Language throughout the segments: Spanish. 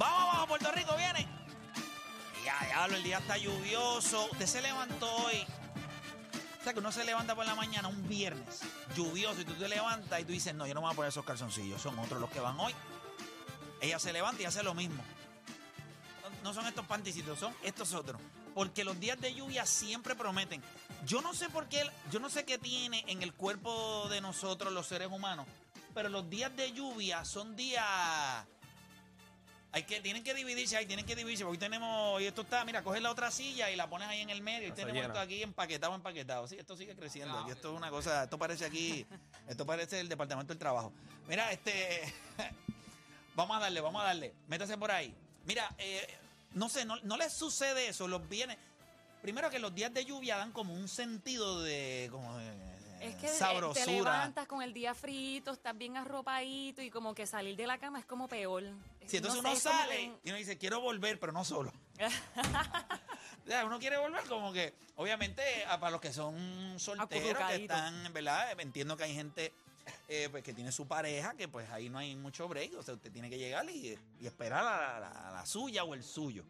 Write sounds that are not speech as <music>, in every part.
Vamos abajo, Puerto Rico viene. Ya, diablo, el día está lluvioso. Usted se levantó hoy. O sea, que uno se levanta por la mañana un viernes lluvioso y tú te levantas y tú dices, no, yo no me voy a poner esos calzoncillos, son otros los que van hoy. Ella se levanta y hace lo mismo. No son estos panticitos, son estos otros. Porque los días de lluvia siempre prometen. Yo no sé por qué, yo no sé qué tiene en el cuerpo de nosotros los seres humanos, pero los días de lluvia son días hay que, tienen que dividirse ahí, tienen que dividirse, porque hoy tenemos, y esto está, mira, coges la otra silla y la pones ahí en el medio, y tenemos llena. esto aquí empaquetado, empaquetado. Sí, esto sigue creciendo, aquí esto es una cosa, esto parece aquí, <laughs> esto parece el Departamento del Trabajo. Mira, este, <laughs> vamos a darle, vamos a darle, métase por ahí. Mira, eh, no sé, no, no les sucede eso, los viernes, primero que los días de lluvia dan como un sentido de, como de, Es que eh, sabrosura. te levantas con el día frito, estás bien arropadito y como que salir de la cama es como peor. Si entonces No uno sé, sale y uno dice, quiero volver, pero no solo. <laughs> Uno quiere volver como que, obviamente, para los que son solteros, que están, ¿verdad? Entiendo que hay gente eh, pues, que tiene su pareja, que pues ahí no hay mucho break. O sea, usted tiene que llegar y, y esperar a la, la suya o el suyo.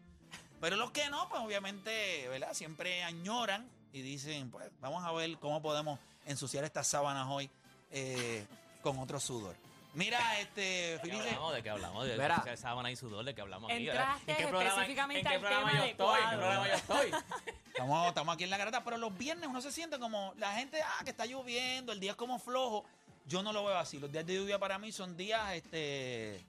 Pero los que no, pues obviamente, ¿verdad? Siempre añoran y dicen, pues vamos a ver cómo podemos ensuciar estas sábanas hoy eh, con otro sudor. Mira, este, ¿De qué hablamos? ¿De qué hablamos? ¿De Mira. qué sábana y sudor? ¿De qué hablamos aquí? Entraste ¿En qué programa, específicamente en qué al programa tema yo estoy? ¿En qué adecuado. programa yo estoy? <laughs> Estamos, estamos aquí en la garata, pero los viernes uno se siente como la gente, ah, que está lloviendo, el día es como flojo. Yo no lo veo así. Los días de lluvia para mí son días este,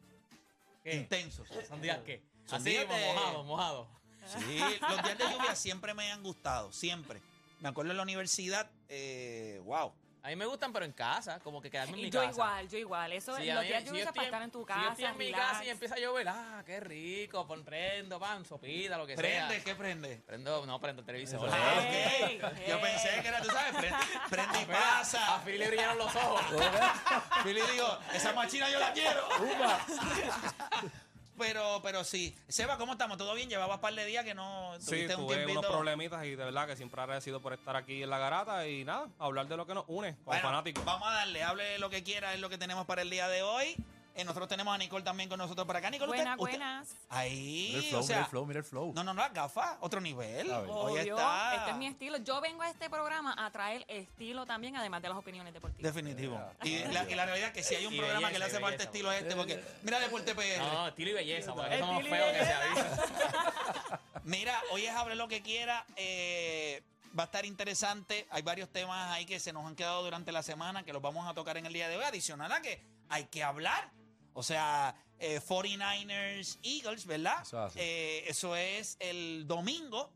¿Qué? intensos. ¿Son días qué? Son Así días de- mojados, mojados. Sí, los días de lluvia siempre me han gustado, siempre. Me acuerdo en la universidad, eh, wow. A mí me gustan, pero en casa, como que quedarme en Y mi yo casa. igual, yo igual. Eso, Sí, mí- días si yo estoy para en- estar en tu si casa, yo estoy en mi relax. casa y empieza a llover, ah, qué rico, pon, prendo, pan, sopita, lo que ¿Prende? sea. ¿Qué prende? Prendo, no, prendo el televisor. Ah, Ey, ok. <laughs> Yo pensé que era, tú sabes, prende, prende y Mira, A pasa. Philly le brillaron los ojos. <laughs> Billy digo, esa machina yo la quiero. <laughs> Pero, pero sí. Seba, ¿cómo estamos? ¿Todo bien? Llevabas un par de días que no Sí, tuviste un tuve tiempito. unos problemitas y de verdad que siempre agradecido por estar aquí en la garata y nada, hablar de lo que nos une como Bueno, fanáticos. Vamos a darle, hable lo que quiera, es lo que tenemos para el día de hoy. Eh, nosotros tenemos a Nicole también con nosotros por acá. Nicole, usted- Buenas, usted- buenas. Ahí, Mira el flow, o sea, mira el flow, mira el flow. No, no, no, las gafas, otro nivel. Hoy está. este es mi estilo. Yo vengo a este programa a traer estilo también, además de las opiniones deportivas. Definitivo. Y la, y la realidad es que si hay un Y programa que le hace falta estilo a este, porque mira Deporte PR. No, estilo y belleza, porque somos feos que se avisa. <laughs> Mira, hoy es Hable lo que quiera. eh, va a estar interesante. Hay varios temas ahí que se nos han quedado durante la semana que los vamos a tocar en el día de hoy. Adicional a que hay que hablar. O sea, eh, 49ers, Eagles, ¿verdad? Eso es así. Eh, eso es el domingo.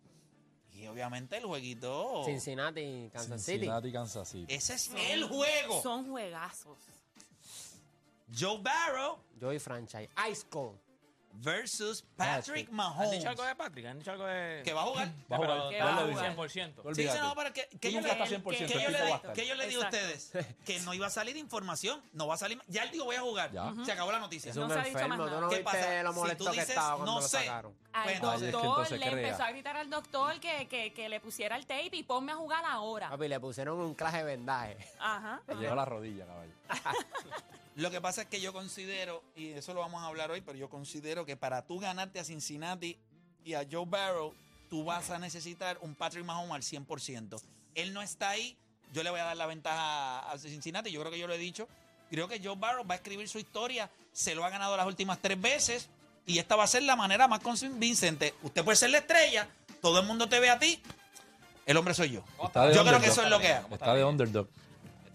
Y obviamente el jueguito. Cincinnati, Kansas City. Cincinnati, Kansas City. Ese es el juego. Son juegazos. Joe Barrow Joy Franchise. Ice Cold. Versus Patrick Mahomes. ¿Han dicho algo de Patrick? ¿Han dicho algo de...? Que va a jugar. <laughs> Va a jugar. Que te va lo a digo jugar. 100%. Sí, Olvídate. no, pero que, que yo le, estás que- 100%, que yo le, di- estar. que yo le digo a ustedes <laughs> que no iba a salir información, no va a salir. Ya él dijo, voy a jugar. Ya. Se acabó la noticia. Es No se ha dicho más enfermo. ¿Tú nada. no ¿Qué pasa? lo Si tú que dices, estaba cuando no lo sé. sacaron? Al Ay, es que doctor le empezó a gritar al doctor que, que, que le pusiera el tape y ponme a jugar ahora. Papi, le pusieron un clase de vendaje. Ajá. Le llegó la rodilla, caballo. <laughs> Lo que pasa es que yo considero, y eso lo vamos a hablar hoy, pero yo considero que para tú ganarte a Cincinnati y a Joe Barrow, tú vas a necesitar un Patrick Mahomes al 100%. Él no está ahí, yo le voy a dar la ventaja a Cincinnati, yo creo que yo lo he dicho. Creo que Joe Barrow va a escribir su historia, se lo ha ganado las últimas tres veces, y esta va a ser la manera más convincente. Usted puede ser la estrella, todo el mundo te ve a ti, el hombre soy yo. Yo creo underdog. que eso es lo que hay. Está de underdog.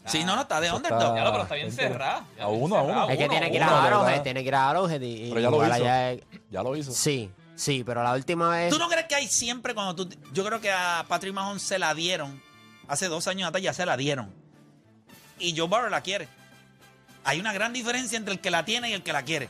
Sí, no, no, está de underdog. está- Ya lo, pero está bien cerrada. A uno, a uno. Es que tiene que ir a Arrowhead, tiene que ir a Arrowhead y, Pero ya lo hizo. Ya lo hizo. Sí, sí, pero la última vez... ¿Tú no crees que hay siempre cuando tú... Yo creo que a Patrick Mahomes se la dieron. Hace dos años atrás ya se la dieron. Y Joe Burrow la quiere. Hay una gran diferencia entre el que la tiene y el que la quiere.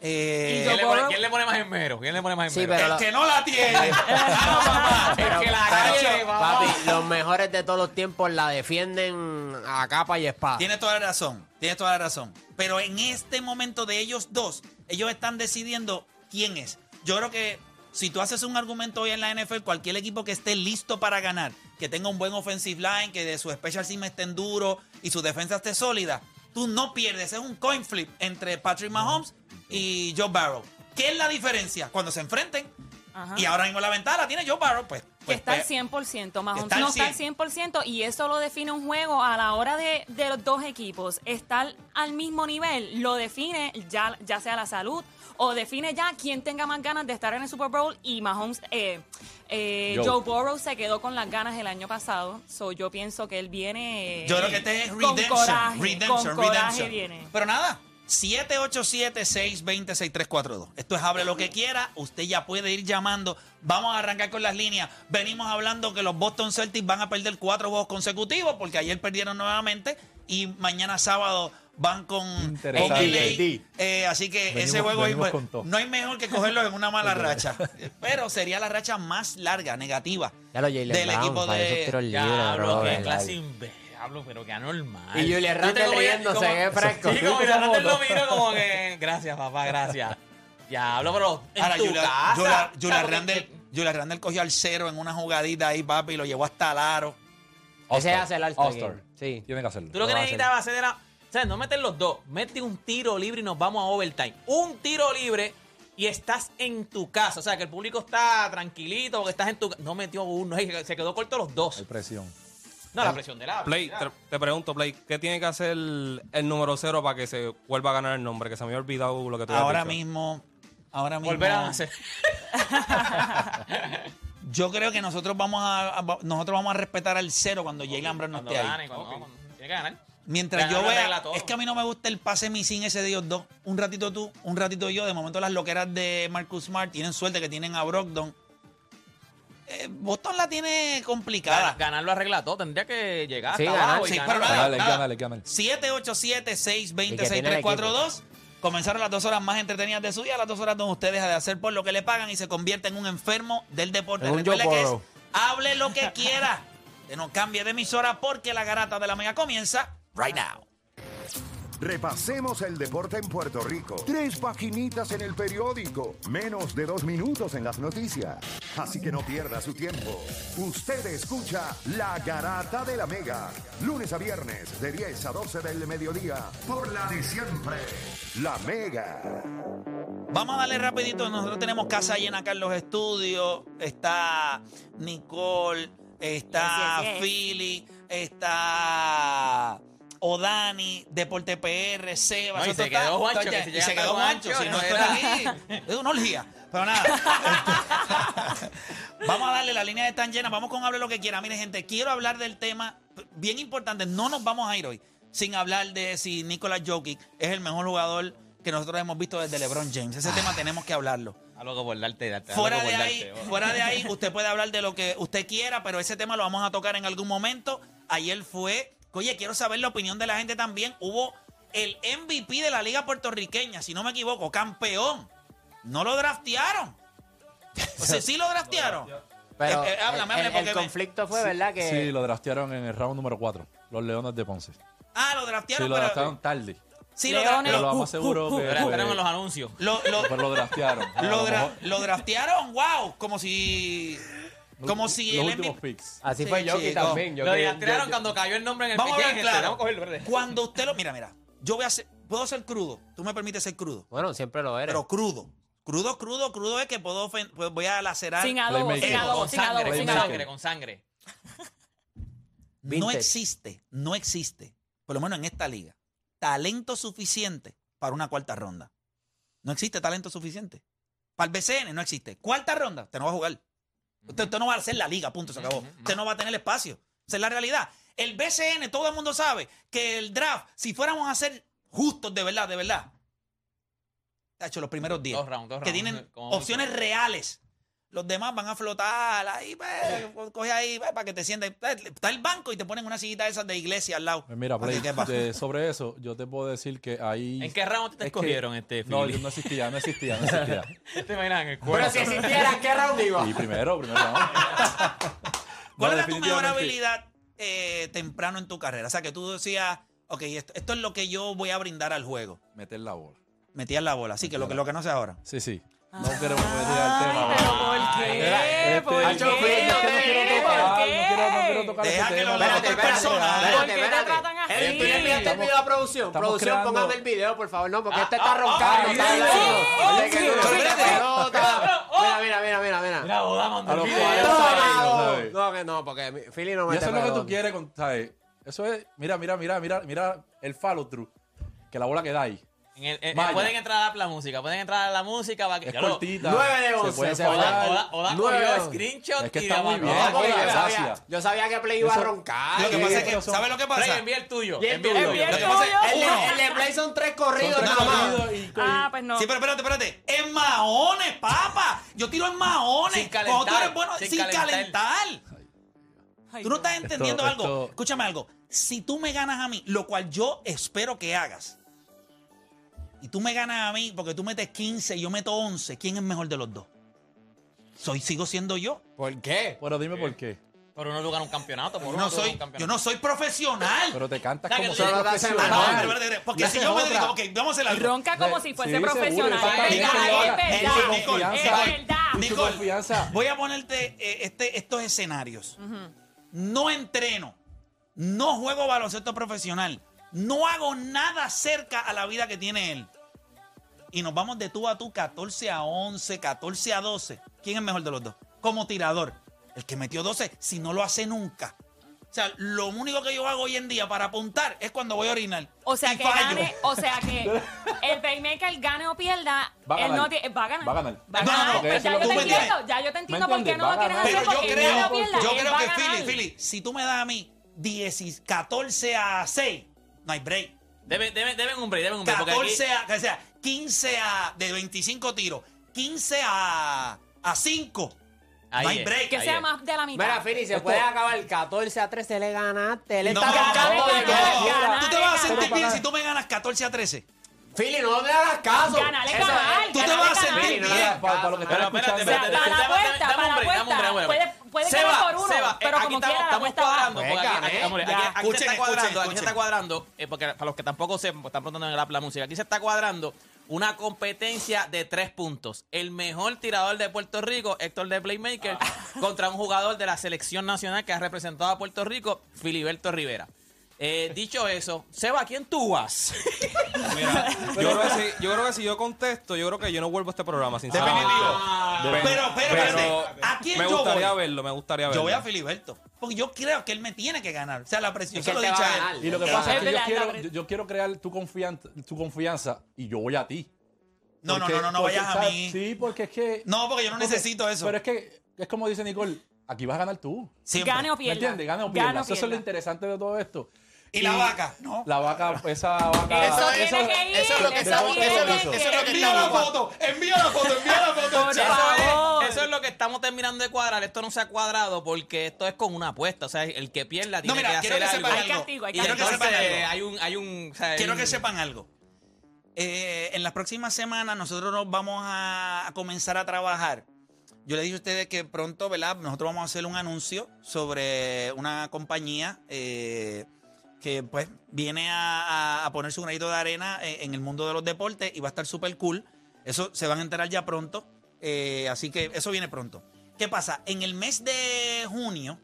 Eh, ¿Quién le, pone, quién le pone más enmero? ¿Quién le pone más Sí, enmero? pero el lo- que no la tiene. <laughs> Ah, Pero- El que la pero, papá. papi, los mejores de todos los tiempos la defienden a capa y espada. Tienes toda la razón. Tienes toda la razón. Pero en este momento de ellos dos, ellos están decidiendo quién es. Yo creo que si tú haces un argumento hoy en la NFL, cualquier equipo que esté listo para ganar, que tenga un buen offensive line, que de su special team estén duro y su defensa esté sólida, tú no pierdes. Es un coin flip entre Patrick Mahomes y Joe Barrow. ¿Qué es la diferencia? Cuando se enfrenten Ajá. y ahora mismo la ventaja la tiene Joe Barrow, pues. que pues, está al pues, 100%, Mahomes está al no está al 100. 100% y eso lo define un juego a la hora de, de los dos equipos. Estar al mismo nivel lo define ya, ya sea la salud o define ya quién tenga más ganas de estar en el Super Bowl y Mahomes, eh, eh, Joe. Joe Burrow se quedó con las ganas el año pasado, so yo pienso que él viene Yo creo que este es con redemption. coraje, redemption, con coraje redemption. viene. Pero nada, 787-620-6342. Esto es Hable lo que quiera. Usted ya puede ir llamando. Vamos a arrancar con las líneas. Venimos hablando que los Boston Celtics van a perder cuatro juegos consecutivos porque ayer perdieron nuevamente y mañana sábado van con. LA. Eh, así que Venimos- ese juego ahí, pues, no hay mejor que cogerlo en una mala <laughs> racha. Pero sería la racha más larga, negativa Ya lo del Brown, equipo de... brother. clase imbécil. Diablo, pero qué anormal. Y Julian Yo Randle que- riéndose, qué fresco. Sí, como Julian Randle lo miro como que... Gracias, papá, gracias. <laughs> Diablo, pero en Ahora, tu Julia, casa. Julia- Julia porque- Julia Randle cogió al cero en una jugadita ahí, papi, y lo llevó hasta el aro. Ese hace el. Game. Sí. Tiene que hacerlo. Tú lo que Lo a necesitabas hacer era... O sea, no meter los dos. Mete un tiro libre y nos vamos a overtime. Un tiro libre y estás en tu casa. O sea, que el público está tranquilito porque estás en tu casa. No metió uno. Se quedó corto los Hay dos. presión. No, la presión del agua. Play, te, te pregunto, Play, ¿qué tiene que hacer el, el número cero para que se vuelva a ganar el nombre? Que se me había olvidado lo que tú Ahora dicho. mismo, ahora mismo. Volver a hacer. <laughs> Yo creo que nosotros vamos a, a- nosotros vamos a respetar al cero cuando Jalen Brown no Cuando esté ahí. gane, cuando, cuando tiene que ganar. Mientras Ganar yo vea, es que a mí no me gusta el pase misin ese de ellos dos. Un ratito tú, un ratito yo. De momento las loqueras de Marcus Smart tienen suerte que tienen a Brogdon. Eh, Boston la tiene complicada. Ganar, ganar lo arregla todo. Tendría que llegar Sí, hasta ganar, abajo y sí, ganar. pero nada, Gánale, nada. gánale, gánale. 787-620-6342. Comenzaron las dos horas más entretenidas de su día, las dos horas donde ustedes dejan de hacer por lo que le pagan y se convierte en un enfermo del deporte. Recuerde que es, hable lo que quiera. Que no cambie de emisora porque la garata de la mega comienza right now. Repasemos el deporte en Puerto Rico. Tres paginitas en el periódico. Menos de dos minutos en las noticias. Así que no pierda su tiempo. Usted escucha La Garata de la Mega. Lunes a viernes de 10 a 12 del mediodía. Por la de siempre. La Mega. Vamos a darle rapidito. Nosotros tenemos casa llena acá en los estudios. Está Nicole, está Yes, yes, yes. Philly, está Odani, Deporte PR, Seba. No, y se está- quedó Juancho, está- que si y llega se quedó Juancho. Juancho, Si no, era- aquí es una orgía. Pero nada. <laughs> Vamos a darle, la línea están llenas. Vamos con hable lo que quiera. Mire, gente, quiero hablar del tema bien importante. No nos vamos a ir hoy sin hablar de si Nicolás Jokic es el mejor jugador que nosotros hemos visto desde LeBron James. Ese tema tenemos que hablarlo. A loco por darte, darte. Fuera de por ahí, darte, fuera de ahí, <laughs> usted puede hablar de lo que usted quiera, pero ese tema lo vamos a tocar en algún momento. Ayer fue, oye, quiero saber la opinión de la gente también. Hubo el MVP de la Liga Puertorriqueña, si no me equivoco, campeón. No lo draftearon. O sea, sí lo draftearon. <laughs> Pero Eh, eh, háblame, el, háblame, el me- conflicto fue, ¿verdad? Que Sí, lo draftearon en el round número 4. Los Leones de Ponce. Ah, lo Sí, draftearon, lo pero. draftearon tarde. Sí, lo, Leones. Pero dra- lo lo- más seguro que Pero fue- esperen en los anuncios. lo- lo- pero lo draftearon. Lo lo dra- lo draftearon, wow. Como si. Como si los el últimos MVP picks. así Sí, fue Yoki chico. también. Yo Lo que- tiraron yo- cuando cayó el nombre en el Vamos a pique, ver gente, claro. Vamos a cogerlo, verde. Cuando usted lo. Mira, mira. Yo voy a ser. Puedo ser crudo. Tú me permites ser crudo. Bueno, siempre lo eres. Pero crudo. Crudo, crudo, crudo es que puedo ofen- pues voy a lacerar. Sin adobo, Playmaker. sin adobo, Con sin adobo, sangre, sin con adobo. sangre, con sangre. No Vintage. existe, no existe, por lo menos en esta liga, talento suficiente para una cuarta ronda. No existe talento suficiente. Para el BCN no existe. Cuarta ronda, usted no va a jugar. Usted, usted no va a hacer la liga, punto, se acabó. Usted no va a tener espacio. Esa es la realidad. El BCN, todo el mundo sabe que el draft, si fuéramos a ser justos de verdad, de verdad, ha hecho los primeros 10, Dos rounds, dos que tienen opciones reales. Los demás van a flotar ahí, pues, coge ahí pues, para que te sientes. Está el banco y te ponen una sillita de esas de iglesia al lado. Pues mira, Play, de- sobre eso, yo te puedo decir que ahí. ¿En qué round te es que- escogieron, este, No, yo no existía, no existía, no existía. <laughs> ¿Te imaginas en el Pero si existiera, ¿qué round iba? Y primero, primero. no. <laughs> ¿Cuál No, era tu mejor definitivamente. habilidad eh, temprano en tu carrera? O sea, que tú decías, ok, esto, esto es lo que yo voy a brindar al juego. Meter la bola. Metías la bola, así que lo que, lo que no sé ahora. Sí, sí. No queremos meter al tema. Ay, pero. ¿por qué? Este, ¿Por qué? Phil, es que no quiero ¿Por tocar, qué? no quiero, no quiero tocar Deja que tema. Espérate, espérate, personal. espérate, ¿Por qué te espérate. tratan así? Tú le enviaste el video a producción. Producción, creando- póngame el video, por favor. No, porque este Ah, está ah, roncando. ah, Oye, que no, está- Mira, mira, mira, mira, mira. Mira, boda, el video. No, que no, porque Philly no Y mete eso es lo que tú quieres, con- ¿sabes? Eso es, mira, mira, mira, mira, mira el follow through. Que la bola que da ahí. En el- en- Vaya. pueden entrar a la música, pueden entrar a la música. para que- Es Ya lo- cortita. Nueve de Se once, puede se fallar. va. Oda, Oda Nueve. cogió screenshot Es que y está la muy mandó. bien. Porque yo Gracias. sabía, yo sabía que Play iba a Eso- roncar. Lo que pasa es que, ¿sabes lo que Play, pasa? envía el tuyo. Y el envía tuyo. el Lo tuyo. que pasa es- El de- el de Play son tres corridos nada más. Ah, pues no. Sí, pero espérate, espérate. En maones, papa. Yo tiro en maones. Sin Cuando tú calentar, eres bueno, sin sin, calentar. calentar. Ay, Tú no estás entendiendo Esto- algo. Escúchame algo. Si tú me ganas a mí, lo cual yo espero que hagas, y tú me ganas a mí porque tú metes 15 y yo meto 11, ¿quién es mejor de los dos? Soy, sigo siendo yo. ¿Por qué? Pero dime por qué. Pero uno logra un campeonato. Por Yo uno no, soy, un campeonato. yo no soy profesional. Pero te cantas como solo da profesional. Ah, no, porque si yo me dedico, ok, vamos a hacer algo. Ronca como si fuese Sí, seguro, profesional. Es verdad. Voy a ponerte eh, este, estos escenarios. No entreno, no juego baloncesto profesional, no hago nada cerca a la vida que tiene él. Y nos vamos de tú a tú, 14 a 11, 14 a 12. ¿Quién es mejor de los dos? Como tirador. El que metió 12, si no lo hace nunca. O sea, lo único que yo hago hoy en día para apuntar es cuando voy a orinar. O sea Y que fallo. gane, o sea que <laughs> el playmaker gane o pierda, Va a él ganar. no tiene, va a ganar. Va a ganar. Va a No, no, ganar. no, Pues ya yo te entiendo, ya yo te entiendo ¿Me por qué no lo a quieres ganar. hacer Pero yo porque creo, gane o pierda, yo él creo que ganar. Philly, Philly, si tú me das a mí 10, 14 a 6, no hay break. Deben, deben, deben un break, deben un break. porque aquí- 14 a, o sea, 15 a, de 25 tiros, 15 a, a 5. Ahí no hay es. break. Que Ahí sea es. más de la mitad. Mira, Philly, se puede acabar 14 a 13, le ganaste. Él No, está no, no, tú te vas a sentir bien si tú me ganas 14 a 13. Philly, no le hagas caso. Ganale, Tú te vas a sentir le bien. Para, la dame para un la break, puede, Seba, ganar por uno, Seba, pero eh, como aquí quiera estamos, estamos cuadrando. porque Venga, aquí, aquí- eh, amor, aquí- ya. aquí se está cuadrando, escuchen, aquí se está cuadrando, eh, porque para los que tampoco se están preguntando en el app la música, aquí se está cuadrando una competencia de tres puntos. El mejor tirador de Puerto Rico, Héctor de Playmaker, contra un jugador de la selección nacional que ha representado a Puerto Rico, Filiberto Rivera. Eh, dicho eso, Seba, ¿quién tú vas? <laughs> Mira, yo creo, que si, yo creo que si yo contesto, yo creo que yo no vuelvo a este programa, sinceramente. Definitivo. Pero, pero, Pero espérate, ¿a quién me yo gustaría voy? verlo, me gustaría verlo. Yo voy a Filiberto. Porque yo creo que él me tiene que ganar. O sea, la presión Es se que lo he dicho a él. Y lo que pasa es que yo quiero, la- yo, yo quiero crear tu confianza, tu confianza y yo voy a ti. No, no, Porque- no, no, no vayas a mí. Sí, porque es que... No, porque yo no porque- necesito eso. Pero es que, es como dice Nicole, aquí vas a ganar tú. Siempre. Gane o ¿Me pierda. entiendes? Gana o Gane pierda. o Eso es lo pierda. interesante de todo esto. ¿Y la vaca? No. La vaca, esa vaca... Eso ir. eso es lo que eso estamos- eso es lo- que eso es lo que ir. Envía la foto, envía la foto, envía la foto. Eso es lo que estamos terminando de cuadrar. Esto no se ha cuadrado porque esto es con una apuesta. O sea, el que pierda tiene mira, que quiero hacer que algo. sepan Hay algo. castigo, hay Y Quiero que sepan algo. hay un, hay Quiero que sepan algo. Eh, en las próximas semanas nosotros nos vamos a, a comenzar a trabajar. Yo le dije a ustedes que pronto, ¿verdad? Nosotros vamos a hacer un anuncio sobre una compañía eh, que pues viene a, a- a poner su granito de arena en, el mundo de los deportes y va a estar súper cool. Eso se van a enterar ya pronto. eh, así que eso viene pronto. ¿Qué pasa? En el mes de junio,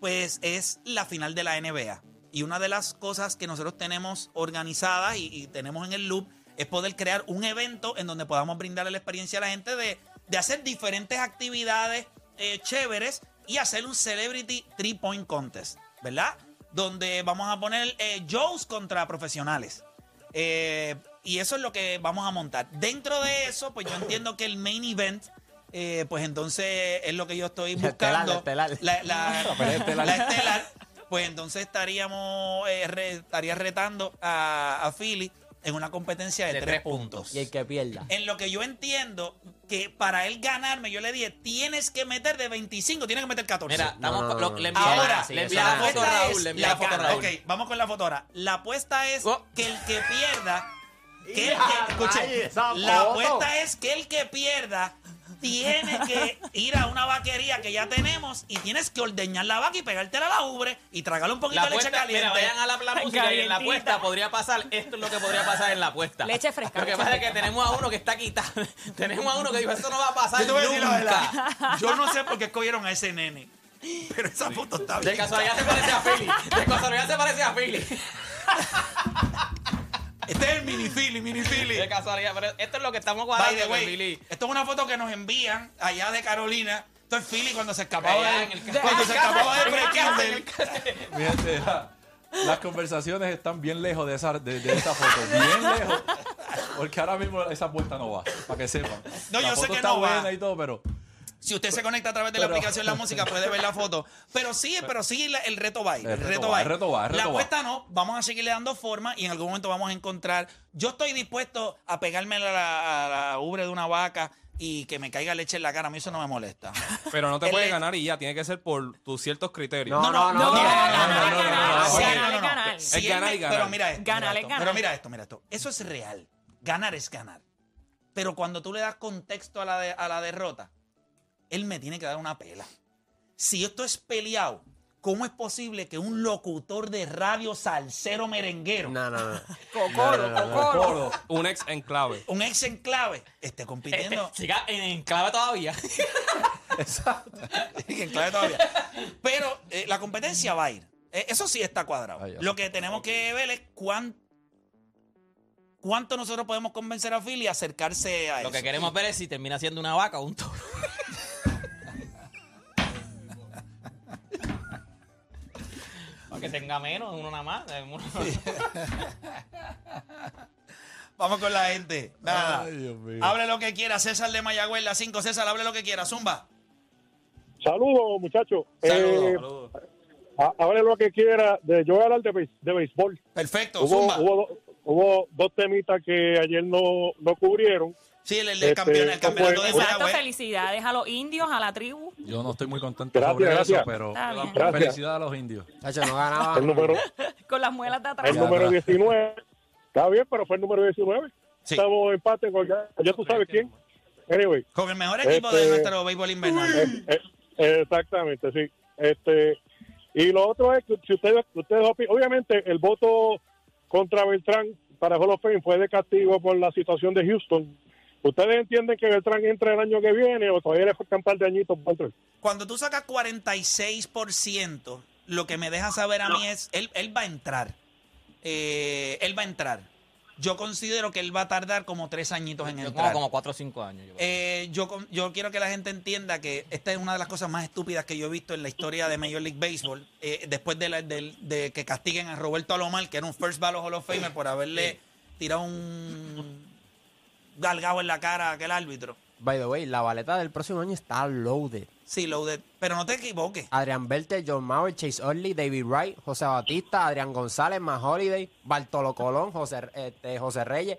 pues es la final de la NBA. Y una de las cosas que nosotros tenemos organizadas y, y tenemos en el loop es poder crear un evento en donde podamos brindarle la experiencia a la gente de, de hacer diferentes actividades eh, chéveres y hacer un Celebrity Three Point Contest, ¿verdad? Donde vamos a poner eh, shows contra profesionales. Eh, y eso es lo que vamos a montar. Dentro de eso, pues yo entiendo que el main event, eh, pues entonces es lo que yo estoy buscando. la estelar. La, la- La <laughs> pelea estelar. la estelar, pues entonces estaríamos eh, re- estaría retando a, a Philly en una competencia de, De tres tres puntos. puntos. Y el que pierda. En lo que yo entiendo que para él ganarme, yo le dije, tienes que meter de 25, tienes que meter 14. Mira, estamos no, no, le envié Ahora, le sí, envié la foto a apuesta Raúl, es, le envié la foto a Raúl. ok, vamos con la foto ahora. La apuesta es Oh. que el que pierda, que el <laughs> que- escuche, la apuesta es que el que pierda tiene que ir a una vaquería que ya tenemos y tienes que ordeñar la vaca y pegártela a la ubre y tragarle un poquito La de leche apuesta, caliente. mira, vayan a la, la música y en la apuesta podría pasar, esto es lo que podría pasar en la apuesta. Leche fresca, Lo que leche pasa es que tenemos a uno que está quitado. <laughs> tenemos a uno que dijo, esto no va a pasar Yo te voy a decir la nunca. verdad. Yo no sé por qué escogieron a ese nene. Pero esa foto está De bien. casualidad se parece a Philly. De casualidad se parece a Philly. <laughs> Este es el mini Philly, mini Philly. De casualidad, pero esto es lo que estamos guardando way, Philly. esto es una foto que nos envían allá de Carolina. Esto es Philly cuando se escapaba de, en el- cuando se escapaba de la- las conversaciones están bien lejos de esa, de, de esa foto. Bien lejos. Porque ahora mismo esa apuesta no va, para que sepan. No, la yo sé que está no va. buena y todo, pero Si usted se conecta a través de la Pero- aplicación La Música, puede ver la foto. Pero sí, pero sí, la- el reto va ahí. El, reto, va, ahí. el reto va, el La reto va. apuesta no, vamos a seguirle dando forma y en algún momento vamos a encontrar. Yo estoy dispuesto a pegarme a la, a la ubre de una vaca y que me caiga leche en la cara. A mí eso no me molesta. Pero no te puedes ganar y ya, tiene que ser por tus ciertos criterios. No, no, no. No, no, ganar, no, Es ganar y ganar. Pero mira esto. Ganar es ganar. Pero mira esto, mira esto. Eso es real. Ganar es ganar. Pero cuando tú le das contexto a la, de- a la derrota, él me tiene que dar una pela. Si esto es peleado, ¿cómo es posible que un locutor de radio salsero merenguero, No, no, no. <laughs> Cocoro, cocoro. Gordo. Un ex enclave. un ex enclave, esté compitiendo? <laughs> siga en clave todavía. <laughs> en clave todavía. Pero eh, la competencia va a ir. Eh, eso sí está cuadrado. Ay, Lo que tenemos que ver es cuán- cuánto nosotros podemos convencer a Philly a acercarse a Lo eso. que queremos ver es si termina siendo una vaca o un toro. Para que tenga menos, uno nada más. uno- <laughs> Vamos con la gente. Nada. Ay, Dios mío. Hable lo que quiera. César de Mayagüez, la 5. César, hable lo que quiera. Zumba. Saludos, muchachos. Saludos. Eh, ha- hable lo que quiera. De, yo voy a hablar de, béis- de béisbol. Perfecto. Hubo, Zumba. hubo, hubo dos temitas que ayer no, no cubrieron. Sí, el, el Este, campeón, el campeonato de Exacto, felicidades a los indios, a la tribu. Yo no estoy muy contento Gracias, sobre gracias. eso, pero. Gracias. felicidades a los indios. No ganaba. El número, <laughs> Con las muelas de atrás. el número 19. Está bien, pero fue el número 19. Sí. Estamos en empate con ya, ya tú sabes quién. Anyway, Con el mejor equipo Este- de nuestro béisbol invernal. eh, eh, exactamente, sí. Este y lo otro es que si ustedes, ustedes obviamente el voto contra Beltrán para Hall of Fame fue de castigo por la situación de Houston. ¿Ustedes entienden que Beltrán entre el año que viene o todavía le faltan un par de añitos para entrar? Cuando tú sacas 46%, lo que me deja saber a mí es, él, él va a entrar. Eh, él va a entrar. Yo considero que él va a tardar como tres añitos en Yo entrar. como, como 4 o 5 años. yo. Eh, yo, con- yo quiero que la gente entienda que esta es una de las cosas más estúpidas que yo he visto en la historia de Major League Baseball. eh, después de, la- del- de que castiguen a Roberto Alomar, que era un First Ballot Hall of Famer, por haberle tirado un galgado en la cara a aquel árbitro. By the way, la baleta del próximo año está loaded. Sí, loaded. Pero no te equivoques. Adrián Belter, John Mauer, Chase Orley, David Wright, José Batista, Adrián González, Matt Holiday, Bartolo Colón, José, este, José Reyes.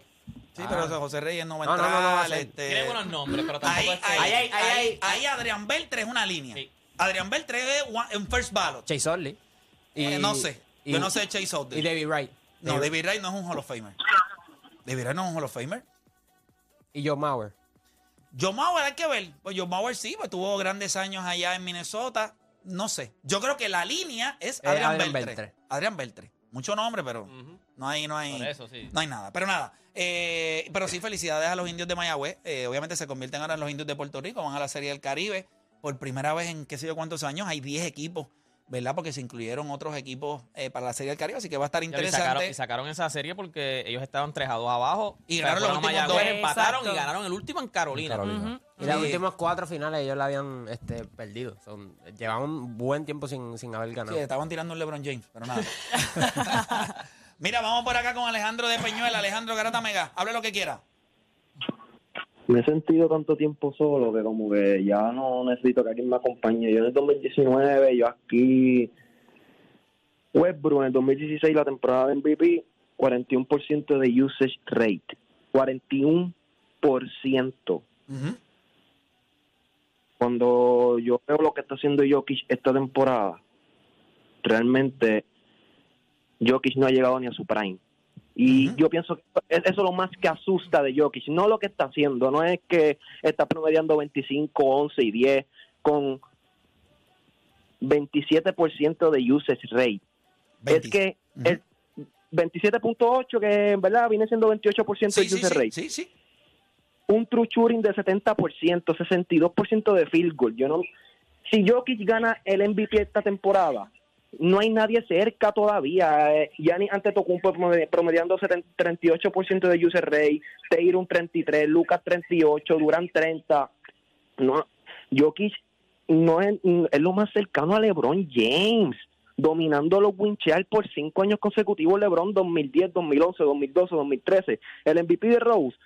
Sí, pero eso, José Reyes no va a No, no, entrar. no, no ser. este, Tiene buenos nombres, pero Ahí, tampoco ahí, es ahí, ahí, ahí, ahí, ahí. Adrián Beltre es una línea. Sí. Adrián Beltre es one- un first ballot. Chase Orley. Eh, no sé. y- Yo no sé de Chase Utley. Y David Wright. No, David Wright no es un Hall of Famer. David Wright no es un Hall of Famer. Y Joe Mauer. Joe Mauer hay que ver. Pues Joe Mauer sí, pues tuvo grandes años allá en Minnesota. No sé. Yo creo que la línea es Eh, Adrián, Adrián Beltre. Beltre. Adrián Beltre. Mucho nombre, pero Ujú. no hay, no hay. Por eso, sí. No hay nada. Pero nada. Eh, pero sí, felicidades a los indios de Mayagüez. Eh, obviamente se convierten ahora en los indios de Puerto Rico. Van a la Serie del Caribe. Por primera vez en qué sé yo cuántos años hay 10 equipos, ¿verdad? Porque se incluyeron otros equipos eh, para la Serie del Caribe. Así que va a estar y, interesante. sacaron, y sacaron esa serie porque ellos estaban 3 a 2 abajo. Y ganaron los últimos dos. empataron y Exacto. ganaron el último en Carolina. Carolina. Y las últimas cuatro finales ellos la habían este, perdido. Son, llevaban un buen tiempo sin, sin haber ganado. Sí, estaban tirando un LeBron James, pero nada. <laughs> Mira, vamos por acá con Alejandro de Peñuela. Alejandro Garata Mega, hable lo que quiera. Me he sentido tanto tiempo solo que como que ya no necesito que alguien me acompañe. Yo en el 2019, yo aquí, Westbrook en el 2016, la temporada de MVP, 41% de usage rate. 41%. Ujú. Cuando yo veo lo que está haciendo Jokic esta temporada, realmente Jokic no ha llegado ni a su prime. Y Ujú. yo pienso que es- eso es lo más que asusta de Jokic, no lo que está haciendo, no es que está promediando 25, 11 y 10 con 27% de usage rate. 20. Es que Ujú. el 27.8 que en verdad viene siendo 28% Sí, de usage sí, rate sí, sí. un true shooting de 70%, 62% de field goal. Yo no, si Jokic gana el MVP esta temporada, no hay nadie cerca todavía. Eh, Gianni Antetokounmpo promedi- promediando 70 38% de user rate, Tatum 33, Lucas 38, Durant 30. No, Jokic no es, es lo más cercano a LeBron James. Dominando los winchear por cinco años consecutivos, LeBron 2010, 2011, 2012, 2013. El MVP de Rose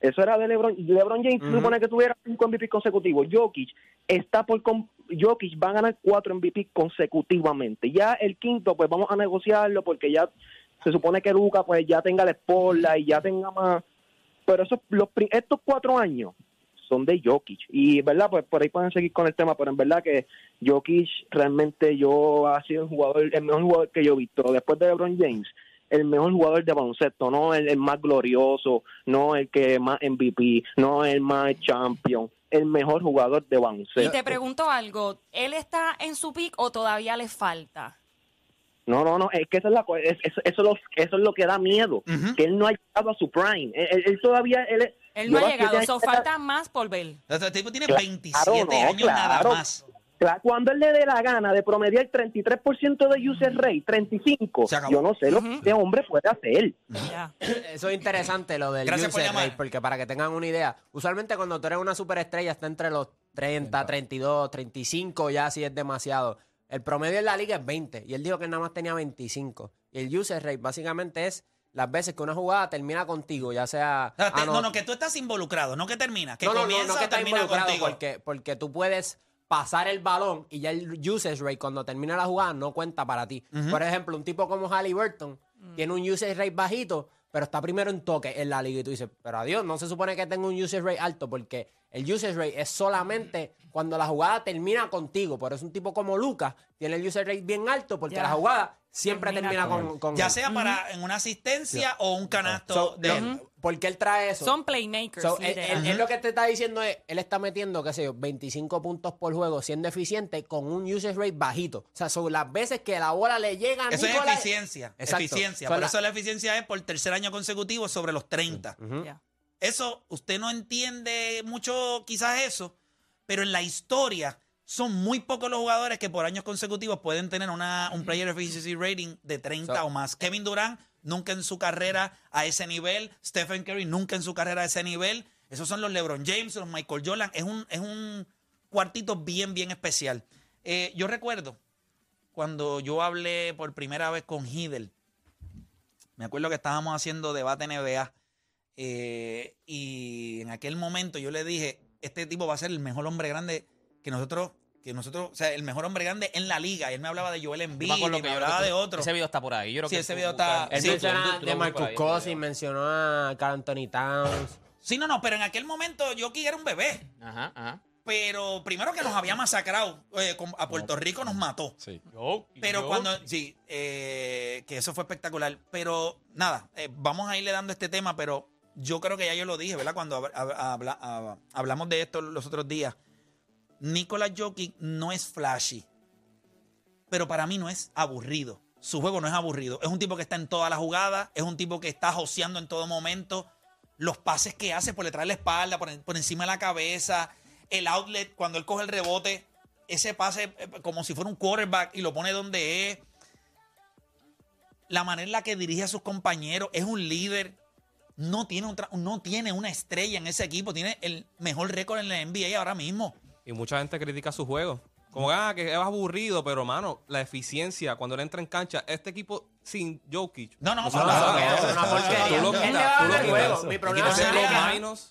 eso era de LeBron. LeBron James Ujú. supone que tuviera cinco MVP consecutivos. Jokic está por Jokic va a ganar cuatro MVP consecutivamente. Ya el quinto, pues vamos a negociarlo porque ya se supone que Luca pues ya tenga la espalda y ya tenga más. Pero esos, los, estos cuatro años son de Jokic. Y, ¿verdad? Pues por ahí pueden seguir con el tema, pero en verdad que Jokic realmente yo ha sido un jugador, el mejor jugador que yo he visto. Después de LeBron James, el mejor jugador de baloncesto, no el, el más glorioso, no el que más MVP, no el más champion, el mejor jugador de Y baloncesto. te pregunto algo, ¿él está en su pick o todavía le falta? No, no, no, es que esa es la, co- es- eso, eso, es lo, eso es lo que da miedo, que él no ha llegado a su prime. Él, él- él todavía, él, Él no ha llegado, eso falta más por ver. Este tipo tiene Claro, 27 no, años nada más. Claro, cuando él le dé la gana de promediar 33% de user rate, 35, Se acabó. yo no sé lo que este hombre puede hacer. Ya. <coughs> Eso es interesante lo del Gracias user rate, porque para que tengan una idea, usualmente cuando tú eres una superestrella está entre los 30, 32, 35, ya si es demasiado. El promedio en la liga es 20 y él dijo que él nada más tenía 25. Y el user rate básicamente es las veces que una jugada termina contigo, ya sea... O sea, te- ah, no, no, que tú estás involucrado, no que termina. Que no, no, no, comienza no que o termina involucrado contigo. porque, porque tú puedes pasar el balón y ya el usage rate cuando termina la jugada no cuenta para ti. Por ejemplo, un tipo como Halliburton tiene un usage rate bajito, pero está primero en toque en la liga y tú dices, pero adiós, no se supone que tenga un usage rate alto porque el usage rate es solamente cuando la jugada termina contigo. Por eso un tipo como Lucas tiene el usage rate bien alto porque Ya. la jugada siempre Termina termina con con, con Ya él. sea para en una asistencia o un canasto So, de lo- ¿Por qué él trae eso? Son playmakers. So, él, él- él lo que te está diciendo es, él está metiendo, qué sé yo, 25 puntos por juego siendo eficiente con un usage rate bajito. O sea, son las veces que la bola le llega a Eso es eficiencia. Exacto. Eficiencia. So, Por la- eso la eficiencia es por tercer año consecutivo sobre los 30. Ujú. Ya. Eso, usted no entiende mucho quizás eso, pero en la historia son muy pocos los jugadores que por años consecutivos pueden tener una, un player efficiency rating de 30 So- o más. Kevin Durant nunca en su carrera a ese nivel, Stephen Curry nunca en su carrera a ese nivel. Esos son los LeBron James, los Michael Jordan. Es un, es un cuartito bien, bien especial. Eh, yo recuerdo cuando yo hablé por primera vez con Hidel, me acuerdo que estábamos haciendo debate NBA eh, y en aquel momento yo le dije, este tipo va a ser el mejor hombre grande que nosotros, que nosotros, o sea, el mejor hombre grande en la liga. Y él me hablaba de Joel Embiid, y me hablaba creo que de otro. Ese video está por ahí. Yo creo Sí, que ese video está- Él Sí, menciona de Marcus Cousins, mencionó a Carl Anthony Towns. Sí, no, no, pero en aquel momento Jokic era un bebé. Ajá, ajá. pero primero que nos había masacrado, eh, a Puerto Rico nos mató. Sí. Pero cuando, sí, eh, que eso fue espectacular. Pero nada, eh, vamos a irle dando este tema, pero yo creo que ya yo lo dije, ¿verdad? Cuando hab- hab- habla- hab- hablamos de esto los otros días. Nicolás Jokic no es flashy, pero para mí no es aburrido. Su juego no es aburrido. Es un tipo que está en toda la jugada, es un tipo que está joseando en todo momento. Los pases que hace por detrás de la espalda, por, en- por encima de la cabeza, el outlet, cuando él coge el rebote, ese pase eh, como si fuera un quarterback y lo pone donde es. La manera en la que dirige a sus compañeros, es un líder. No tiene, un no tiene una estrella en ese equipo, tiene el mejor récord en la NBA ahora mismo. Y mucha gente critica su juego. Como ah, que es aburrido, pero mano, la eficiencia cuando él entra en cancha, este equipo sin Jokic. No, no, no, no, no,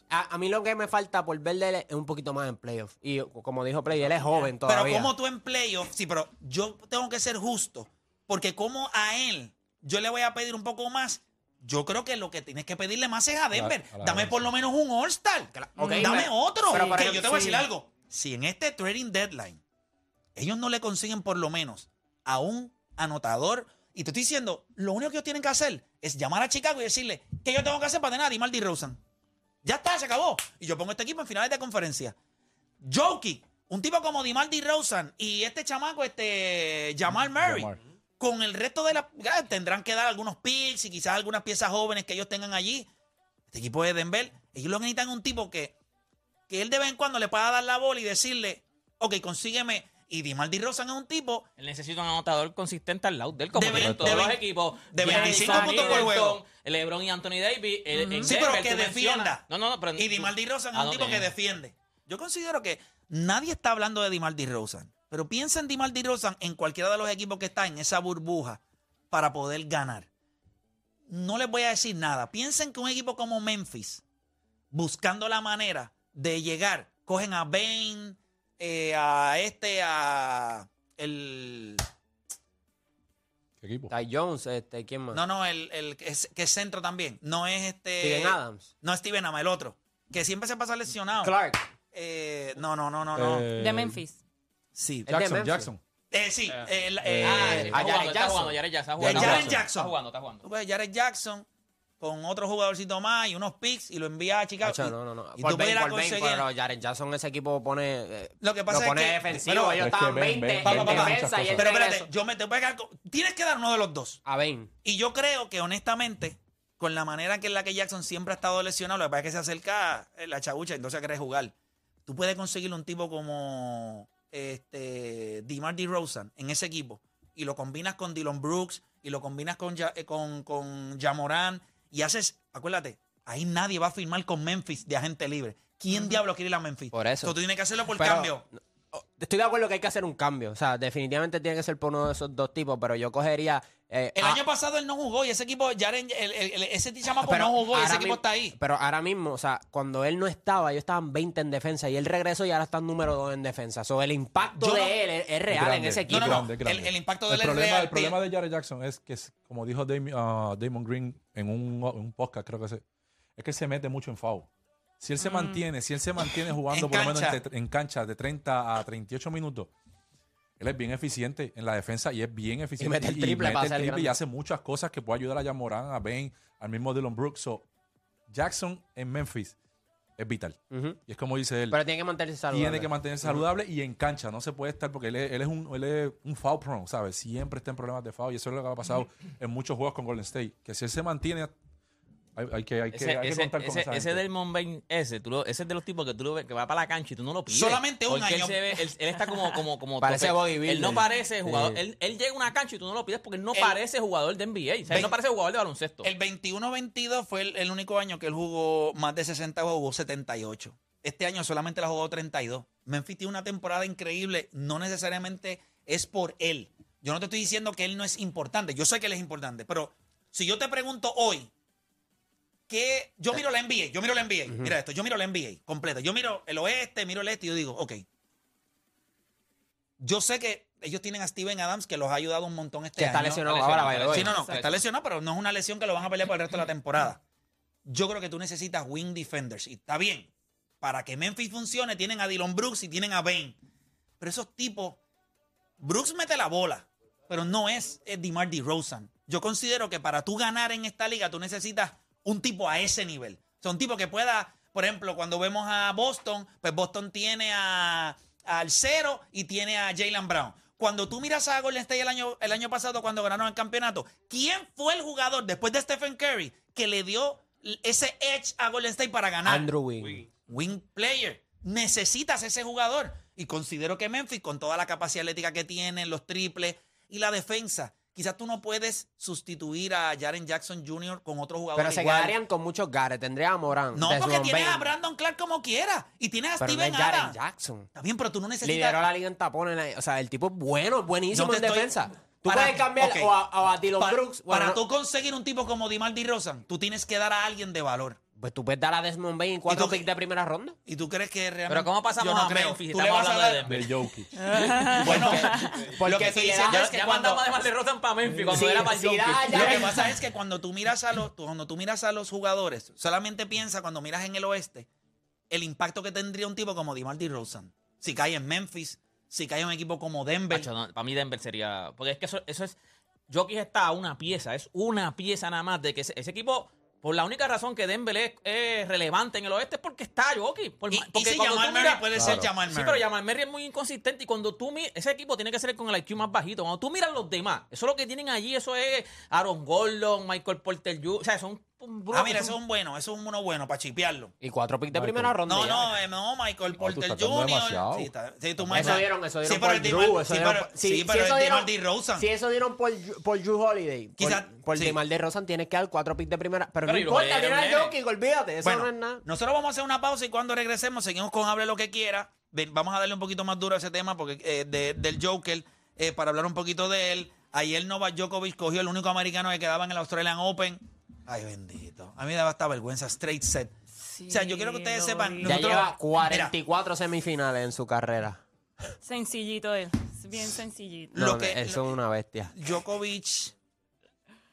a mí lo que me falta por ver de él es un poquito más en playoff. Y como dijo Play, él es joven Pero todavía. como tú en playoff, sí, pero yo tengo que ser justo, porque como a él yo le voy a pedir un poco más, yo creo que lo que tienes que pedirle más es a Denver. a la Dame por lo menos un All-Star. Dame pero- otro. pero que ejemplo, yo te voy a decir algo. Si en este trading deadline ellos no le consiguen por lo menos a un anotador, y te estoy diciendo, lo único que ellos tienen que hacer es llamar a Chicago y decirle que yo tengo que hacer para tener a Dimar Rosen. Ya está, se acabó. Y yo pongo este equipo en finales de conferencia. Jokic, un tipo como Dimar Rosen y este chamaco, este Jamal Murray, con el resto de la tendrán que dar algunos picks y quizás algunas piezas jóvenes que ellos tengan allí. Este equipo de Denver, ellos lo que necesitan es un tipo que, que él de vez en cuando le pueda dar la bola y decirle, ok, consígueme. Y Dimar Rosen es un tipo Él necesita un anotador consistente al lado de él, como De todos de los equipos. de Giannis, 25 puntos por juego. LeBron y Anthony Davis. el- en Sí, Denver, pero que defienda. No, no, no, pero Y Dimar Rosen es ¿A un tipo que defiende. Yo considero que nadie está hablando de Dimar Rosen, pero piensa en Dimar Rosen en cualquiera de los equipos que está en esa burbuja para poder ganar. No les voy a decir nada. Piensen que un equipo como Memphis, buscando la manera de llegar, cogen a Bain, eh, a este, a el ¿Qué equipo? Ty Jones, este, ¿quién más? no, no, el, el que, es, que es centro también. No es este. Steven Adams. No es Steven Adams, el otro. Que siempre se pasa lesionado. Clark. Eh, no, no, no, no, no. Eh, De Memphis. sí. De Jackson, Memphis. Jackson. Eh, sí. eh, eh, eh, Ah, está a jugando, Jared está Jackson. jugando, Jared Jackson. Está jugando, Jackson. Está jugando, está jugando. tú ves Jared Jackson con otro jugadorcito más y unos picks y lo envía a Chicago. Hacho, Y- no, no, no. Y Por tú 20, pudieras por 20, conseguir- pero Jaren Jackson ese equipo pone. eh, Lo que pasa lo es pone que- defensivo. pero- ellos Es que estaban ven, 20 ven, en ven, ven, defensa y ven, el Pero espérate, yo me te voy a quedar con- Tienes que dar uno de los dos. A Bain. Y yo creo que honestamente, con la manera que en la que Jackson siempre ha estado lesionado, lo que pasa es que se acerca la chabucha, entonces quiere jugar. Tú puedes conseguirle un tipo como este DeMar DeRozan en ese equipo y lo combinas con Dylan Brooks y lo combinas con Ja- eh, con, con Jamoran y haces, acuérdate, ahí nadie va a firmar con Memphis de agente libre. ¿Quién diablo quiere ir a Memphis? Por eso. So, tú tienes que hacerlo por Pero- cambio. Estoy de acuerdo que hay que hacer un cambio. O sea, definitivamente tiene que ser por uno de esos dos tipos, pero yo cogería. eh, El a- año pasado él no jugó y ese equipo, Jaren, el, el- el- ese chamaco pero no jugó y ahora ese equipo está ahí. Pero ahora mismo, o sea, cuando él no estaba, ellos estaban 20 en defensa y él regresó y ahora están número 2 en defensa. So, el impacto Yo de no- él es, es real grande. en ese No, equipo. no, no. grande, grande. El, el impacto de El él es problema, real. el problema de Jared Jackson es que, es- como dijo Dam- ah, Damon Green en un, un podcast, creo que se, es que se mete mucho en foul. Si él se mantiene, si él se mantiene <laughs> jugando por lo menos cancha. entre- en cancha de 30 a 38 minutos, él es bien eficiente en la defensa y es bien eficiente. mete el triple para el triple y grande. hace muchas cosas que puede ayudar a Jamoran, a Bain, al mismo Dylan Brooks. So, Jackson en Memphis es vital. Ujú. Y es como dice él. Pero tiene que mantenerse saludable. Tiene que mantenerse saludable y en cancha. No se puede estar porque él es, él es un, él es un foul prone, ¿sabes? Siempre está en problemas de foul y eso es lo que ha pasado en muchos juegos con Golden State. Que si él se mantiene, hay, hay que, hay que, Ese, hay que contar con ese, esa ese gente. del Monbain, ese, tú lo- ese es de los tipos que tú lo ves, que va para la cancha y tú no lo pides. Solamente un porque año. Él, se ve- él, él está como, como, como <laughs> Parece bodybuilder. Él no parece jugador. Sí. Él, él llega a una cancha y tú no lo pides porque él no El- parece jugador de NBA. O sea, él no parece jugador de baloncesto. El 21-22 fue el, el único año que él jugó más de 60 juegos, jugó 78. Este año solamente la jugó 32. Memphis tiene una temporada increíble, no necesariamente es por él. Yo no te estoy diciendo que él no es importante, yo sé que él es importante, pero si yo te pregunto hoy, que yo miro la NBA, yo miro la NBA, mira esto, yo miro la NBA completa, yo miro el oeste, miro el este y yo digo, ok, yo sé que ellos tienen a Steven Adams que los ha ayudado un montón este Que está año. lesionado Está ahora, lesionado, by the way. Sí, no, no, Exacto. está lesionado, pero no es una lesión que lo van a pelear por el resto de la temporada. Yo creo que tú necesitas wing defenders. Y está bien. para que Memphis funcione, tienen a Dylan Brooks y tienen a Bain. Pero esos tipos, Brooks mete la bola, pero no es, es DeMar DeRozan. Yo considero que para tú ganar en esta liga, tú necesitas un tipo a ese nivel. O sea, un tipo que pueda, por ejemplo, cuando vemos a Boston, pues Boston tiene a, al cero y tiene a Jalen Brown. Cuando tú miras a Golden State el año, el año pasado cuando ganaron el campeonato, ¿quién fue el jugador después de Stephen Curry que le dio ese edge a Golden State para ganar? Andrew Wing. Wing player. Necesitas ese jugador. Y considero que Memphis, con toda la capacidad atlética que tiene, los triples y la defensa, quizás tú no puedes sustituir a Jaren Jackson Jr. con otro jugador. Pero se igual. quedarían con muchos gares. Tendría a Morán. No, porque tienes a. Brandon Clark como quiera. Y tienes a Pero no Steven es Jaren Adams. Jackson. Está bien, pero tú no necesitas. Lideró la liga en tapones. O sea, el tipo es bueno, es buenísimo No en estoy- defensa. Tú Para- puedes cambiar o a, o a Dylan Pa- Brooks. bueno, para no- tú conseguir un tipo como Dimar Rosan, tú tienes que dar a alguien de valor. Pues tú puedes dar a Desmond Bain cuatro picks de primera ronda. ¿Y tú crees que realmente.? Pero ¿cómo pasamos Yo no a creo. Memphis? Tú le Estamos vas a hablando de dar. Denver. De Jokic. <laughs> Bueno, Porque lo que estoy diciendo es que ya cuando. mandamos además de Rosan para Memphis cuando Sí, era para sí, Jokic. da, ya. Lo que <laughs> pasa es que cuando tú miras a los, tú- cuando tú miras a los jugadores, solamente piensa cuando miras en el oeste el impacto que tendría un tipo como Dimar Rosan. Si cae en Memphis, si cae en un equipo como Denver. Macho, no, para mí Denver sería. Porque es que eso, eso es. Jokic está a una pieza, es una pieza nada más de que ese, ese equipo. Por la única razón que Denver es, relevante en el oeste es porque está Jokic. Por- y, si Jamal Murray puede Claro. ser Jamal Sí, Murray. pero Jamal Murray es muy inconsistente y cuando tú miras, ese equipo tiene que ser con el IQ más bajito. Cuando tú miras los demás, eso es lo que tienen allí, eso es Aaron Gordon, Michael Porter Jr., o sea, son un Ah, mira, eso es un bueno, eso es uno bueno para chipearlo. Y cuatro picks de Michael. primera ronda. No, ya. no, eh, no, Michael tú Porter estás dando Jr. demasiado. Sí, está- sí, tú Eso dieron, eso Sí, dieron pero por el Drew. Eso sí, dieron pero- por- sí, eso el dieron- Dimar DeRozan. Si eso dieron por, por Drew Holiday, por- Quizá- por, sí. Dimar DeRozan tienes que dar cuatro picks de primera. Pero, Pero no y importa, tiene nene. a Jokic, olvídate, eso Bueno, no es nada. nosotros vamos a hacer una pausa y cuando regresemos seguimos con Hable lo que quiera. Ven, Vamos a darle un poquito más duro a ese tema porque eh, de- del Joker eh, para hablar un poquito de él. Ayer Novak Djokovic cogió el único americano que quedaba en el Australian Open. Ay, bendito. A mí me daba esta vergüenza. Straight set. o sea, yo quiero que ustedes sepan. Ya nosotros- lleva Mira, 44 semifinales en su carrera. Sencillito él. Bien sencillito. Lo No, que- eso lo- es una bestia. Djokovic,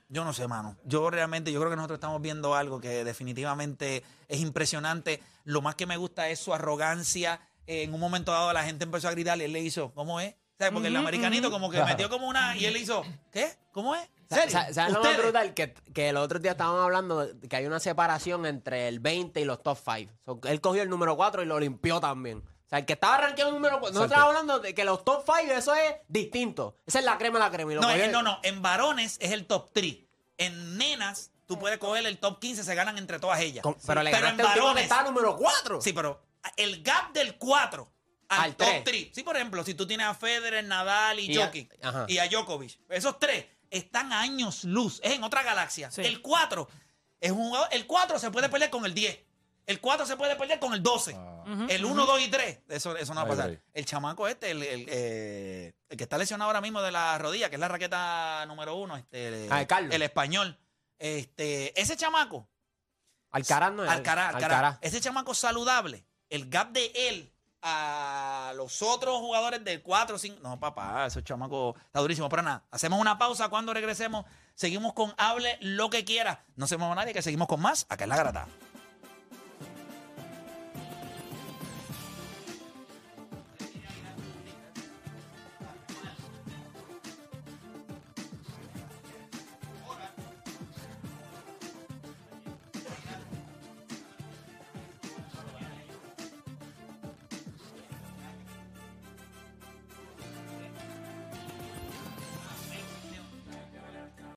yo no sé, mano. Yo realmente, yo creo que nosotros estamos viendo algo que definitivamente es impresionante. Lo más que me gusta es su arrogancia. Eh, en un momento dado la gente empezó a gritar y él le hizo, ¿cómo es? ¿Sabes? Porque el americanito como que metió como una y él le hizo, ¿qué? ¿Cómo es? ¿Sabes lo más brutal? Que, que el otro día estábamos hablando de que hay una separación entre el 20 y los top 5. él cogió el número 4 y lo limpió también. O sea, el que estaba rankeado el número 4. Nosotros estábamos hablando de que los top 5, eso es distinto. Esa es la crema de la crema. y lo No, cogió- no, no. En varones es el top 3. En nenas, tú puedes coger el top 15, se ganan entre todas ellas. Con- pero le Pero en varones- está número 4. Sí, pero el gap del 4 al, Al top tres. 3. Sí, por ejemplo, si tú tienes a Federer, Nadal y, Jokic y a Djokovic, esos tres están a años luz, es en otra galaxia. Sí. El 4 es un jugador, el 4 se puede perder con el 10. El 4 se puede perder con el 12. el 1, 2 y 3. Eso, eso no va a pasar. break. El chamaco este, el, el, eh, el que está lesionado ahora mismo de la rodilla, que es la raqueta número uno, este, Ah, Carlos. el español. Este, ese chamaco, Alcaraz no es. Alcaraz, Alcaraz. Ese chamaco saludable, el gap de él a los otros jugadores del 4 5. No, papá, ese chamaco está durísimo. Pero nada, hacemos una pausa. Cuando regresemos, seguimos con Hable lo que quiera. No se mueva nadie, que seguimos con más acá en la grata.